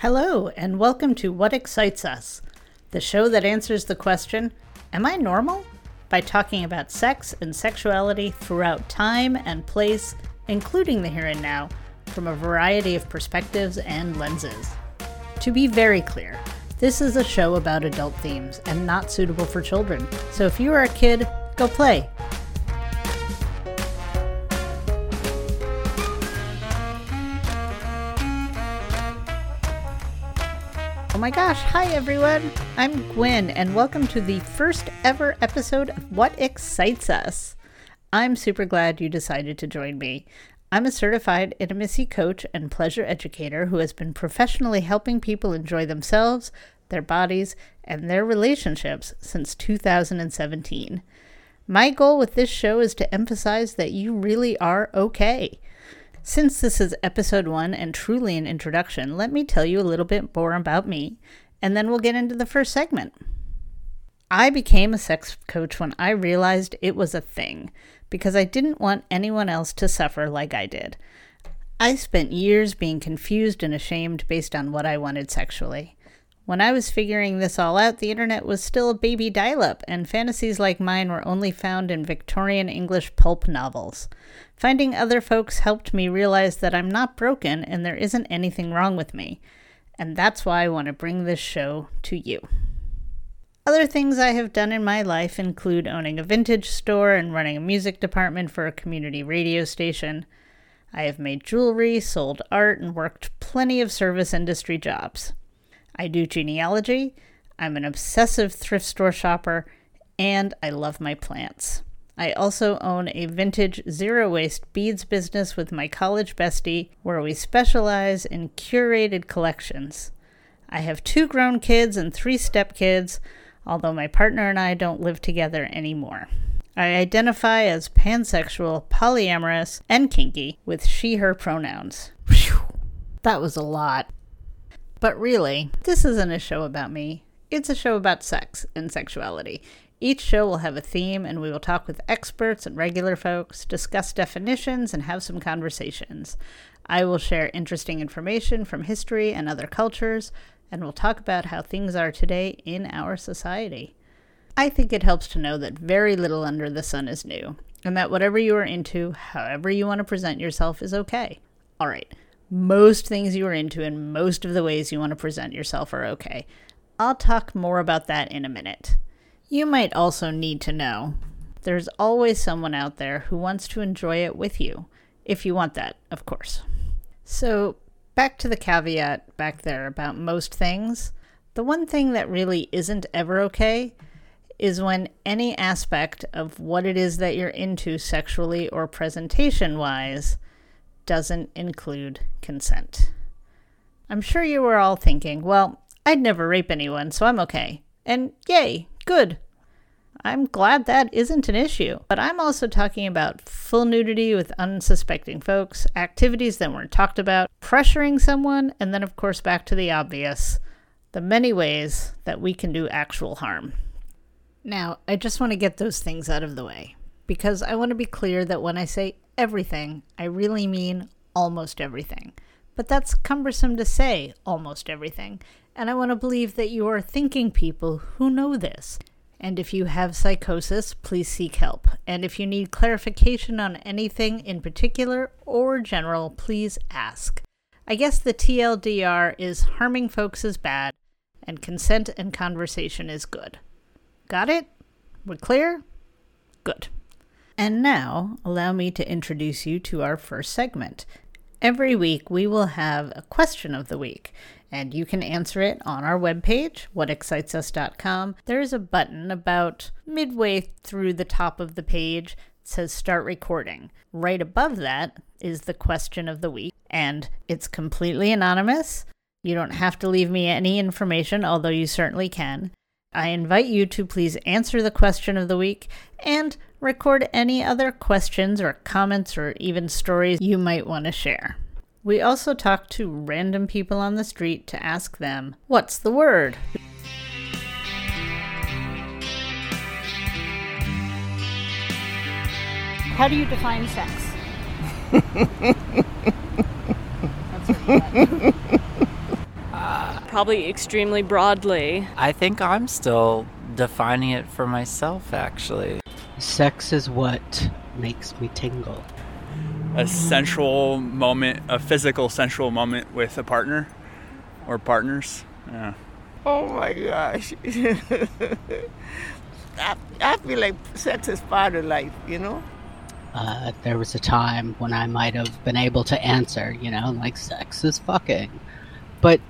Hello, and welcome to What Excites Us, the show that answers the question Am I normal? by talking about sex and sexuality throughout time and place, including the here and now, from a variety of perspectives and lenses. To be very clear, this is a show about adult themes and not suitable for children, so if you are a kid, go play. My gosh, hi everyone! I'm Gwyn, and welcome to the first ever episode of What Excites Us. I'm super glad you decided to join me. I'm a certified intimacy coach and pleasure educator who has been professionally helping people enjoy themselves, their bodies, and their relationships since 2017. My goal with this show is to emphasize that you really are okay. Since this is episode one and truly an introduction, let me tell you a little bit more about me, and then we'll get into the first segment. I became a sex coach when I realized it was a thing because I didn't want anyone else to suffer like I did. I spent years being confused and ashamed based on what I wanted sexually. When I was figuring this all out, the internet was still a baby dial up, and fantasies like mine were only found in Victorian English pulp novels. Finding other folks helped me realize that I'm not broken and there isn't anything wrong with me. And that's why I want to bring this show to you. Other things I have done in my life include owning a vintage store and running a music department for a community radio station. I have made jewelry, sold art, and worked plenty of service industry jobs. I do genealogy, I'm an obsessive thrift store shopper, and I love my plants. I also own a vintage zero waste beads business with my college bestie where we specialize in curated collections. I have two grown kids and three stepkids although my partner and I don't live together anymore. I identify as pansexual, polyamorous, and kinky with she her pronouns. Whew, that was a lot. But really, this isn't a show about me. It's a show about sex and sexuality. Each show will have a theme, and we will talk with experts and regular folks, discuss definitions, and have some conversations. I will share interesting information from history and other cultures, and we'll talk about how things are today in our society. I think it helps to know that very little under the sun is new, and that whatever you are into, however you want to present yourself, is okay. All right, most things you are into and most of the ways you want to present yourself are okay. I'll talk more about that in a minute. You might also need to know there's always someone out there who wants to enjoy it with you, if you want that, of course. So back to the caveat back there about most things. The one thing that really isn't ever okay is when any aspect of what it is that you're into sexually or presentation wise doesn't include consent. I'm sure you were all thinking, well, I'd never rape anyone, so I'm okay. And yay, good. I'm glad that isn't an issue. But I'm also talking about full nudity with unsuspecting folks, activities that weren't talked about, pressuring someone, and then, of course, back to the obvious the many ways that we can do actual harm. Now, I just want to get those things out of the way because I want to be clear that when I say everything, I really mean almost everything. But that's cumbersome to say, almost everything. And I want to believe that you are thinking people who know this. And if you have psychosis, please seek help. And if you need clarification on anything in particular or general, please ask. I guess the TLDR is harming folks is bad, and consent and conversation is good. Got it? We're clear? Good. And now, allow me to introduce you to our first segment. Every week, we will have a question of the week and you can answer it on our webpage, whatexcitesus.com. There is a button about midway through the top of the page that says start recording. Right above that is the question of the week, and it's completely anonymous. You don't have to leave me any information, although you certainly can. I invite you to please answer the question of the week and record any other questions or comments or even stories you might want to share. We also talk to random people on the street to ask them, What's the word? How do you define sex? probably extremely broadly. I think I'm still defining it for myself, actually. Sex is what makes me tingle. A sensual moment, a physical sensual moment with a partner or partners. Yeah. Oh my gosh. I, I feel like sex is part of life, you know? Uh, there was a time when I might have been able to answer, you know, like sex is fucking. But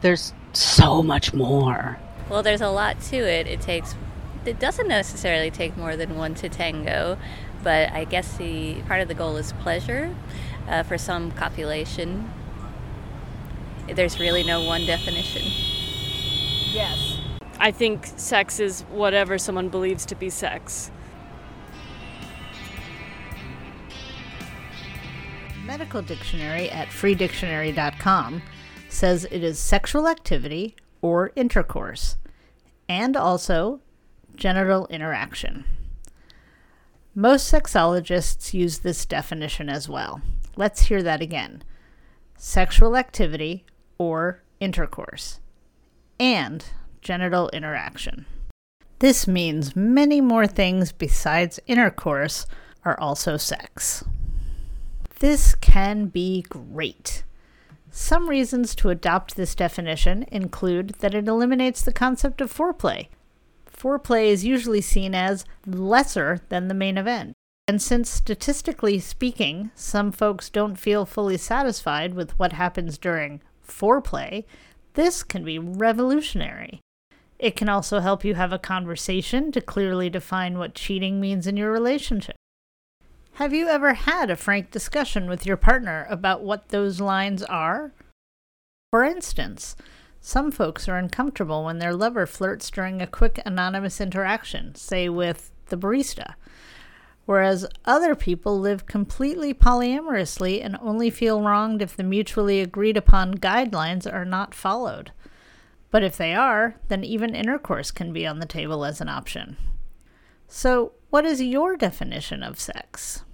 there's so much more. Well, there's a lot to it. It takes, it doesn't necessarily take more than one to tango, but I guess the part of the goal is pleasure. Uh, for some copulation, there's really no one definition. Yes. I think sex is whatever someone believes to be sex. Medical Dictionary at freedictionary.com says it is sexual activity or intercourse, and also genital interaction. Most sexologists use this definition as well. Let's hear that again sexual activity or intercourse, and genital interaction. This means many more things besides intercourse are also sex. This can be great. Some reasons to adopt this definition include that it eliminates the concept of foreplay. Foreplay is usually seen as lesser than the main event. And since statistically speaking, some folks don't feel fully satisfied with what happens during foreplay, this can be revolutionary. It can also help you have a conversation to clearly define what cheating means in your relationship. Have you ever had a frank discussion with your partner about what those lines are? For instance, some folks are uncomfortable when their lover flirts during a quick anonymous interaction, say with the barista, whereas other people live completely polyamorously and only feel wronged if the mutually agreed upon guidelines are not followed. But if they are, then even intercourse can be on the table as an option. So, what is your definition of sex?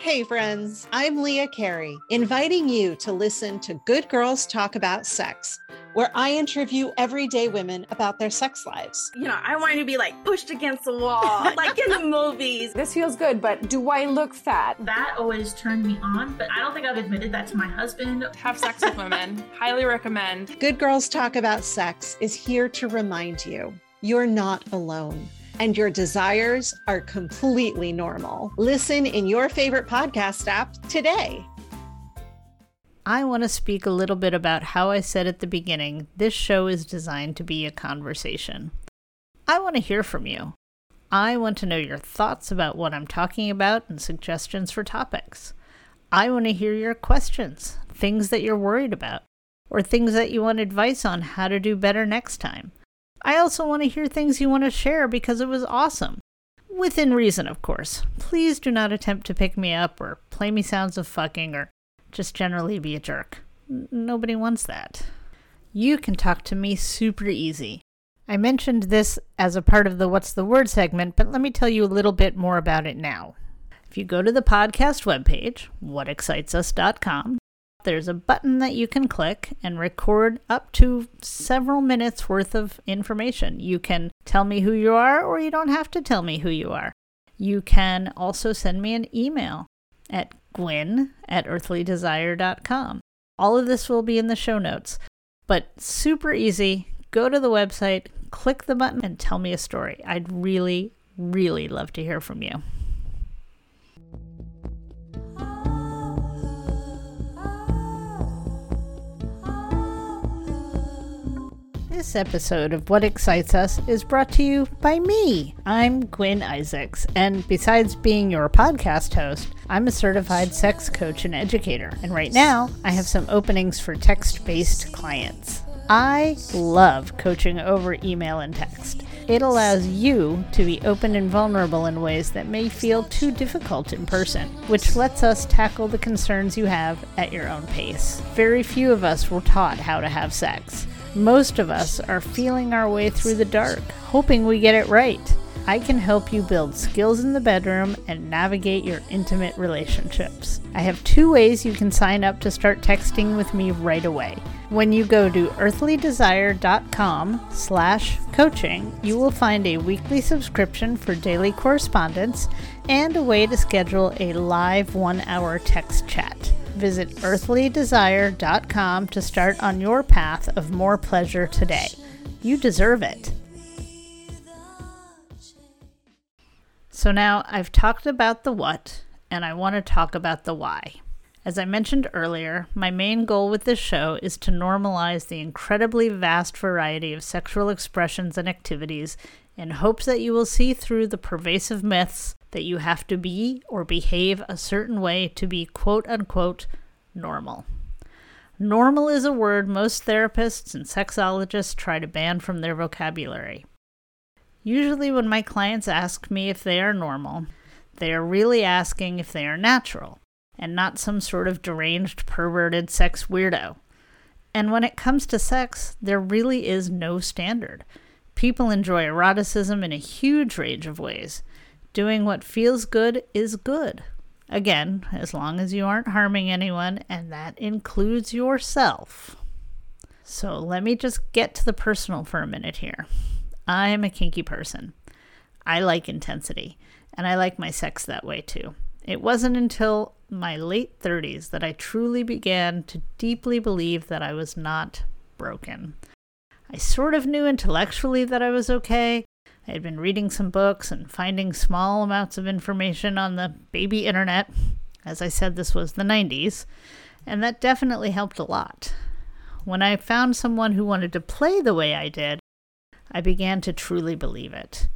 Hey, friends, I'm Leah Carey, inviting you to listen to Good Girls Talk About Sex, where I interview everyday women about their sex lives. You know, I want to be like pushed against the wall, like in the movies. This feels good, but do I look fat? That always turned me on, but I don't think I've admitted that to my husband. Have sex with women. Highly recommend. Good Girls Talk About Sex is here to remind you you're not alone and your desires are completely normal. Listen in your favorite podcast app today. I want to speak a little bit about how I said at the beginning this show is designed to be a conversation. I want to hear from you. I want to know your thoughts about what I'm talking about and suggestions for topics. I want to hear your questions, things that you're worried about, or things that you want advice on how to do better next time. I also want to hear things you want to share because it was awesome. Within reason, of course. Please do not attempt to pick me up or play me sounds of fucking or just generally be a jerk. Nobody wants that. You can talk to me super easy. I mentioned this as a part of the What's the Word segment, but let me tell you a little bit more about it now. If you go to the podcast webpage, whatexcitesus.com, there's a button that you can click and record up to several minutes worth of information. You can tell me who you are, or you don't have to tell me who you are. You can also send me an email at gwyn at earthlydesire.com. All of this will be in the show notes, but super easy. Go to the website, click the button, and tell me a story. I'd really, really love to hear from you. This episode of What Excites Us is brought to you by me. I'm Gwyn Isaacs, and besides being your podcast host, I'm a certified sex coach and educator. And right now, I have some openings for text based clients. I love coaching over email and text. It allows you to be open and vulnerable in ways that may feel too difficult in person, which lets us tackle the concerns you have at your own pace. Very few of us were taught how to have sex. Most of us are feeling our way through the dark, hoping we get it right. I can help you build skills in the bedroom and navigate your intimate relationships. I have two ways you can sign up to start texting with me right away. When you go to earthlydesire.com slash coaching, you will find a weekly subscription for daily correspondence and a way to schedule a live one-hour text chat. Visit earthlydesire.com to start on your path of more pleasure today. You deserve it. So now I've talked about the what, and I want to talk about the why. As I mentioned earlier, my main goal with this show is to normalize the incredibly vast variety of sexual expressions and activities in hopes that you will see through the pervasive myths that you have to be or behave a certain way to be quote unquote normal. Normal is a word most therapists and sexologists try to ban from their vocabulary. Usually, when my clients ask me if they are normal, they are really asking if they are natural and not some sort of deranged, perverted sex weirdo. And when it comes to sex, there really is no standard. People enjoy eroticism in a huge range of ways. Doing what feels good is good. Again, as long as you aren't harming anyone, and that includes yourself. So let me just get to the personal for a minute here. I am a kinky person. I like intensity, and I like my sex that way too. It wasn't until my late 30s that I truly began to deeply believe that I was not broken. I sort of knew intellectually that I was okay. I had been reading some books and finding small amounts of information on the baby internet. As I said, this was the 90s, and that definitely helped a lot. When I found someone who wanted to play the way I did, I began to truly believe it.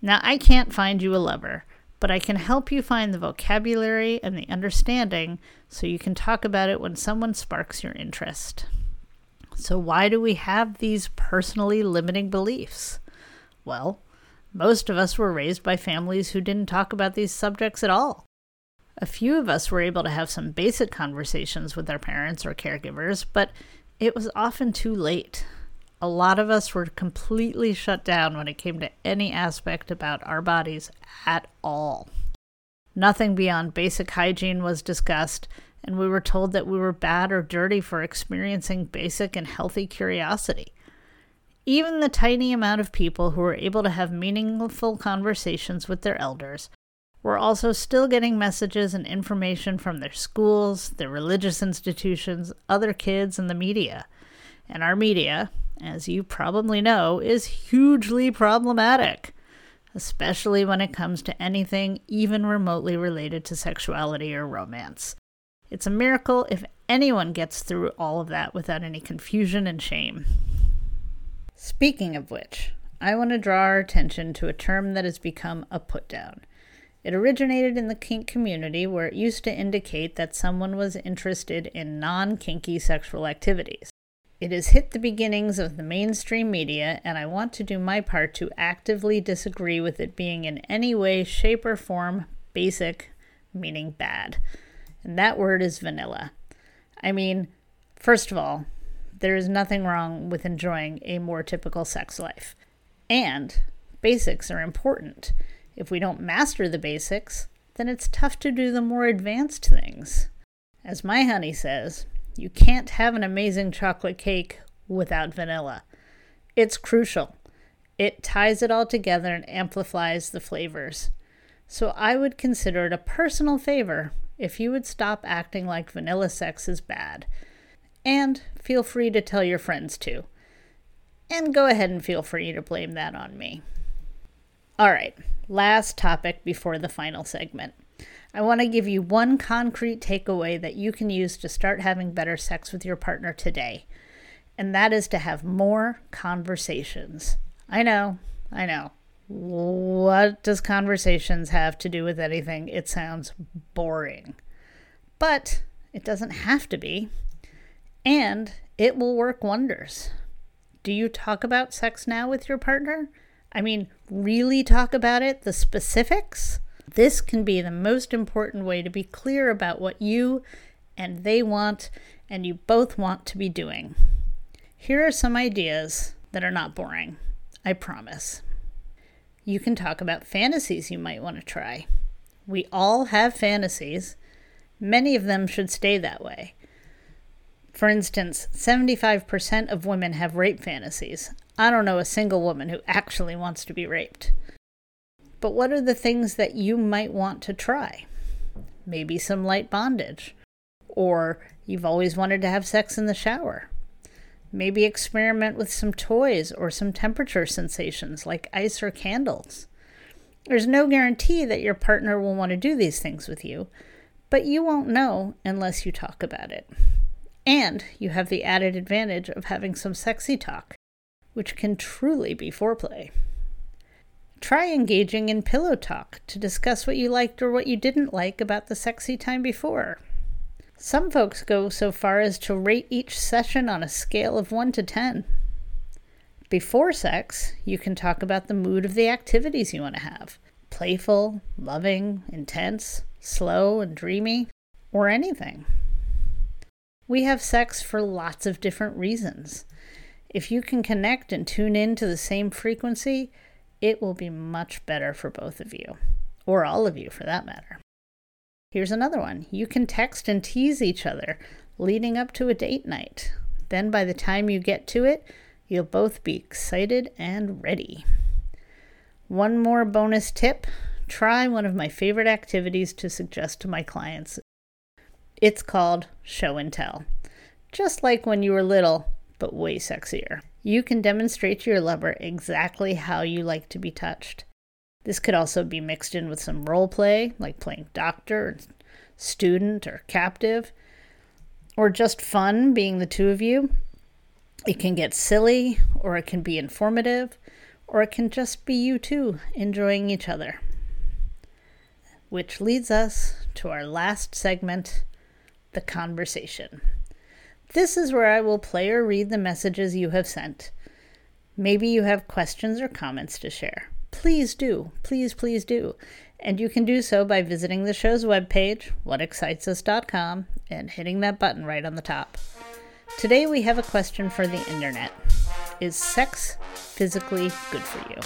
Now, I can't find you a lover, but I can help you find the vocabulary and the understanding so you can talk about it when someone sparks your interest. So, why do we have these personally limiting beliefs? Well, most of us were raised by families who didn't talk about these subjects at all. A few of us were able to have some basic conversations with our parents or caregivers, but it was often too late a lot of us were completely shut down when it came to any aspect about our bodies at all. Nothing beyond basic hygiene was discussed, and we were told that we were bad or dirty for experiencing basic and healthy curiosity. Even the tiny amount of people who were able to have meaningful conversations with their elders were also still getting messages and information from their schools, their religious institutions, other kids, and the media. And our media, as you probably know, is hugely problematic, especially when it comes to anything even remotely related to sexuality or romance. It's a miracle if anyone gets through all of that without any confusion and shame. Speaking of which, I want to draw our attention to a term that has become a putdown. It originated in the kink community where it used to indicate that someone was interested in non kinky sexual activities. It has hit the beginnings of the mainstream media, and I want to do my part to actively disagree with it being in any way, shape, or form basic, meaning bad. And that word is vanilla. I mean, first of all, there is nothing wrong with enjoying a more typical sex life. And basics are important. If we don't master the basics, then it's tough to do the more advanced things. As my honey says, you can't have an amazing chocolate cake without vanilla. It's crucial. It ties it all together and amplifies the flavors. So I would consider it a personal favor if you would stop acting like vanilla sex is bad. And feel free to tell your friends too. And go ahead and feel free to blame that on me. All right, last topic before the final segment. I want to give you one concrete takeaway that you can use to start having better sex with your partner today, and that is to have more conversations. I know, I know. What does conversations have to do with anything? It sounds boring. But it doesn't have to be. And it will work wonders. Do you talk about sex now with your partner? I mean, really talk about it, the specifics? This can be the most important way to be clear about what you and they want and you both want to be doing. Here are some ideas that are not boring, I promise. You can talk about fantasies you might want to try. We all have fantasies. Many of them should stay that way. For instance, 75% of women have rape fantasies. I don't know a single woman who actually wants to be raped. But what are the things that you might want to try? Maybe some light bondage. Or you've always wanted to have sex in the shower. Maybe experiment with some toys or some temperature sensations like ice or candles. There's no guarantee that your partner will want to do these things with you, but you won't know unless you talk about it. And you have the added advantage of having some sexy talk, which can truly be foreplay. Try engaging in pillow talk to discuss what you liked or what you didn't like about the sexy time before. Some folks go so far as to rate each session on a scale of 1 to 10. Before sex, you can talk about the mood of the activities you want to have playful, loving, intense, slow, and dreamy, or anything. We have sex for lots of different reasons. If you can connect and tune in to the same frequency, it will be much better for both of you, or all of you for that matter. Here's another one you can text and tease each other leading up to a date night. Then by the time you get to it, you'll both be excited and ready. One more bonus tip try one of my favorite activities to suggest to my clients. It's called show and tell. Just like when you were little, but way sexier. You can demonstrate to your lover exactly how you like to be touched. This could also be mixed in with some role play, like playing doctor, student, or captive, or just fun being the two of you. It can get silly, or it can be informative, or it can just be you two enjoying each other. Which leads us to our last segment the conversation. This is where I will play or read the messages you have sent. Maybe you have questions or comments to share. Please do. Please, please do. And you can do so by visiting the show's webpage, whatexcitesus.com, and hitting that button right on the top. Today we have a question for the internet Is sex physically good for you?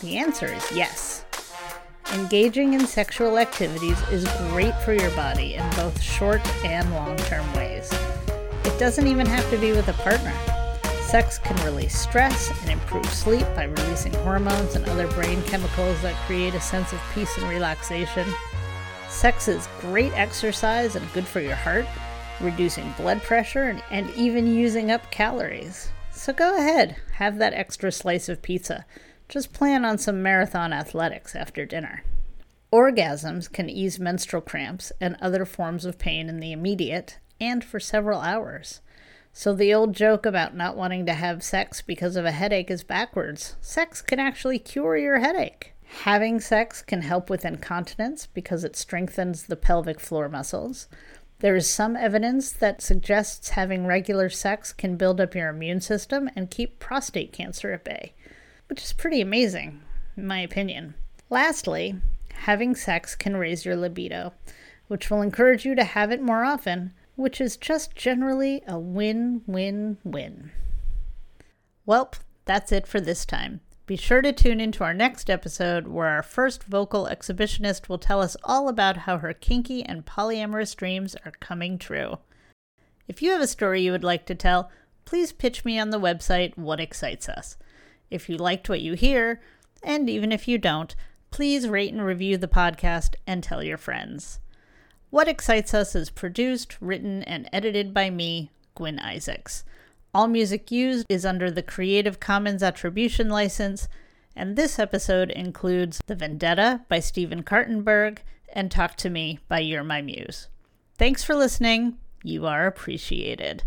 The answer is yes. Engaging in sexual activities is great for your body in both short and long term ways. It doesn't even have to be with a partner. Sex can release stress and improve sleep by releasing hormones and other brain chemicals that create a sense of peace and relaxation. Sex is great exercise and good for your heart, reducing blood pressure and, and even using up calories. So go ahead, have that extra slice of pizza just plan on some marathon athletics after dinner. Orgasms can ease menstrual cramps and other forms of pain in the immediate and for several hours. So the old joke about not wanting to have sex because of a headache is backwards. Sex can actually cure your headache. Having sex can help with incontinence because it strengthens the pelvic floor muscles. There is some evidence that suggests having regular sex can build up your immune system and keep prostate cancer at bay which is pretty amazing, in my opinion. Lastly, having sex can raise your libido, which will encourage you to have it more often, which is just generally a win win win. Welp, that's it for this time. Be sure to tune into our next episode where our first vocal exhibitionist will tell us all about how her kinky and polyamorous dreams are coming true. If you have a story you would like to tell, please pitch me on the website What Excites Us. If you liked what you hear, and even if you don't, please rate and review the podcast and tell your friends. What Excites Us is produced, written, and edited by me, Gwyn Isaacs. All music used is under the Creative Commons Attribution License, and this episode includes The Vendetta by Stephen Kartenberg and Talk to Me by You're My Muse. Thanks for listening. You are appreciated.